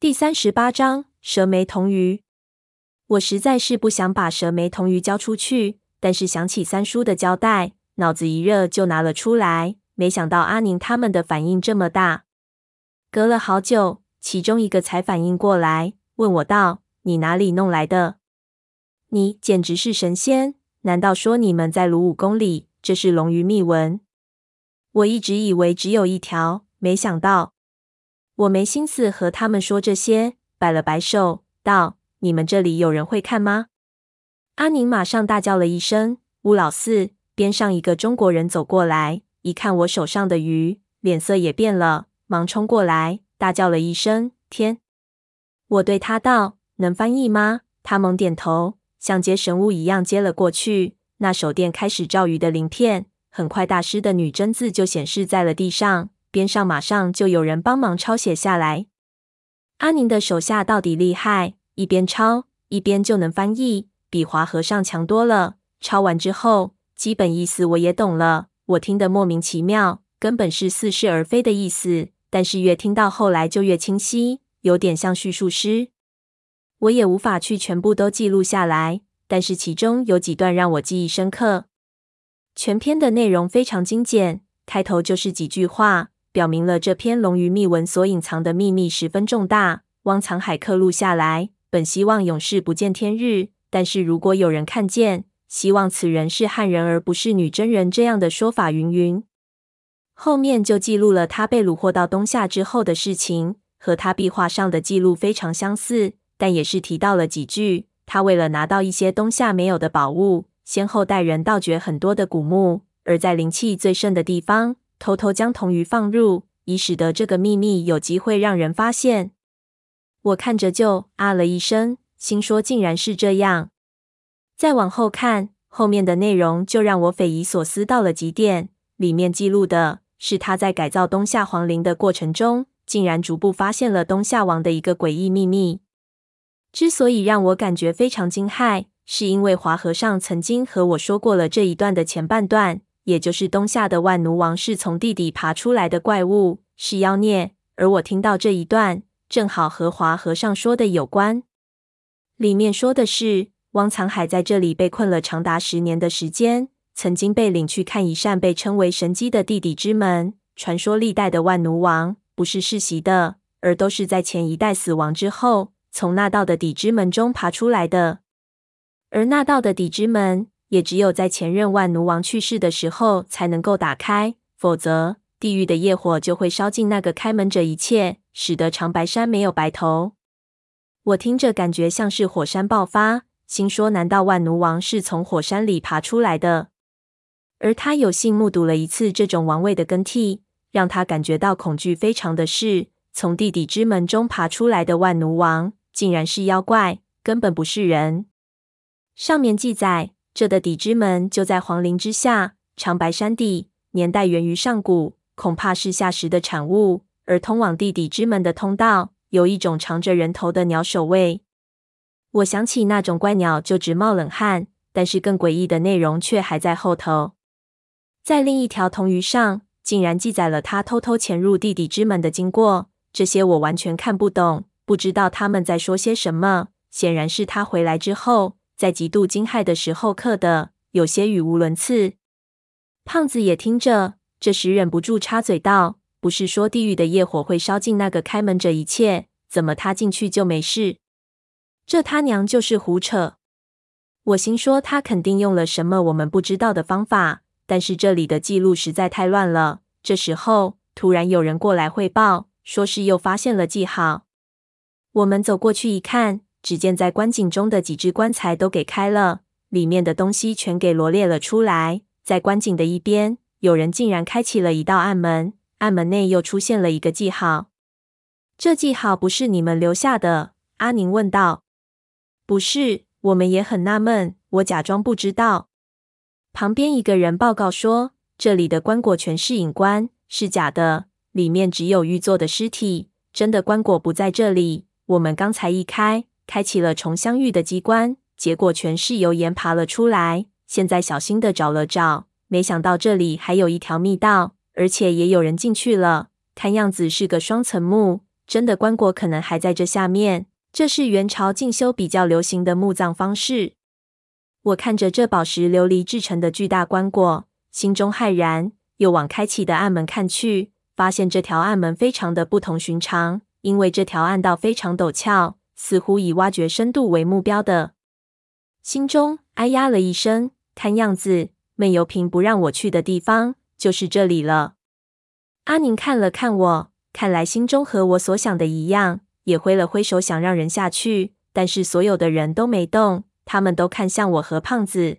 第三十八章蛇眉铜鱼。我实在是不想把蛇眉铜鱼交出去，但是想起三叔的交代，脑子一热就拿了出来。没想到阿宁他们的反应这么大。隔了好久，其中一个才反应过来，问我道：“你哪里弄来的？你简直是神仙！难道说你们在卢武宫里？这是龙鱼秘纹？我一直以为只有一条，没想到。”我没心思和他们说这些，摆了摆手，道：“你们这里有人会看吗？”阿宁马上大叫了一声：“乌老四！”边上一个中国人走过来，一看我手上的鱼，脸色也变了，忙冲过来，大叫了一声：“天！”我对他道：“能翻译吗？”他猛点头，像接神物一样接了过去。那手电开始照鱼的鳞片，很快大师的女真字就显示在了地上。边上马上就有人帮忙抄写下来。阿宁的手下到底厉害，一边抄一边就能翻译，比华和尚强多了。抄完之后，基本意思我也懂了。我听得莫名其妙，根本是似是而非的意思。但是越听到后来就越清晰，有点像叙述诗。我也无法去全部都记录下来，但是其中有几段让我记忆深刻。全篇的内容非常精简，开头就是几句话。表明了这篇龙鱼秘文所隐藏的秘密十分重大。汪藏海刻录下来，本希望永世不见天日。但是如果有人看见，希望此人是汉人而不是女真人。这样的说法云云。后面就记录了他被虏获到东夏之后的事情，和他壁画上的记录非常相似，但也是提到了几句。他为了拿到一些东夏没有的宝物，先后带人盗掘很多的古墓，而在灵气最盛的地方。偷偷将铜鱼放入，以使得这个秘密有机会让人发现。我看着就啊了一声，心说竟然是这样。再往后看，后面的内容就让我匪夷所思到了极点。里面记录的是他在改造东夏皇陵的过程中，竟然逐步发现了东夏王的一个诡异秘密。之所以让我感觉非常惊骇，是因为华和尚曾经和我说过了这一段的前半段。也就是东夏的万奴王是从地底爬出来的怪物，是妖孽。而我听到这一段，正好和华和尚说的有关。里面说的是，汪藏海在这里被困了长达十年的时间，曾经被领去看一扇被称为神机的地底之门。传说历代的万奴王不是世袭的，而都是在前一代死亡之后，从那道的底之门中爬出来的。而那道的底之门。也只有在前任万奴王去世的时候才能够打开，否则地狱的业火就会烧尽那个开门者一切，使得长白山没有白头。我听着感觉像是火山爆发，心说：难道万奴王是从火山里爬出来的？而他有幸目睹了一次这种王位的更替，让他感觉到恐惧非常的是，从地底之门中爬出来的万奴王，竟然是妖怪，根本不是人。上面记载。这的底之门就在皇陵之下，长白山地，年代源于上古，恐怕是夏时的产物。而通往地底之门的通道，有一种长着人头的鸟守卫。我想起那种怪鸟，就直冒冷汗。但是更诡异的内容却还在后头，在另一条铜鱼上，竟然记载了他偷偷潜入地底之门的经过。这些我完全看不懂，不知道他们在说些什么。显然是他回来之后。在极度惊骇的时候刻的，有些语无伦次。胖子也听着，这时忍不住插嘴道：“不是说地狱的业火会烧尽那个开门者一切，怎么他进去就没事？这他娘就是胡扯！”我心说他肯定用了什么我们不知道的方法，但是这里的记录实在太乱了。这时候突然有人过来汇报，说是又发现了记号。我们走过去一看。只见在观景中的几只棺材都给开了，里面的东西全给罗列了出来。在观景的一边，有人竟然开启了一道暗门，暗门内又出现了一个记号。这记号不是你们留下的？阿宁问道。不是，我们也很纳闷。我假装不知道。旁边一个人报告说，这里的棺椁全是影棺，是假的，里面只有玉做的尸体，真的棺椁不在这里。我们刚才一开。开启了重相遇的机关，结果全是油盐爬了出来。现在小心的找了找，没想到这里还有一条密道，而且也有人进去了。看样子是个双层墓，真的棺椁可能还在这下面。这是元朝进修比较流行的墓葬方式。我看着这宝石琉璃制成的巨大棺椁，心中骇然，又往开启的暗门看去，发现这条暗门非常的不同寻常，因为这条暗道非常陡峭，似乎以挖掘深度为目标的。心中哎呀了一声，看样子闷油瓶不让我去的地方就是这里了。阿宁看了看我，看来心中和我所想的一样，也挥了挥手想让人下去，但是所有的人都没动。他们都看向我和胖子，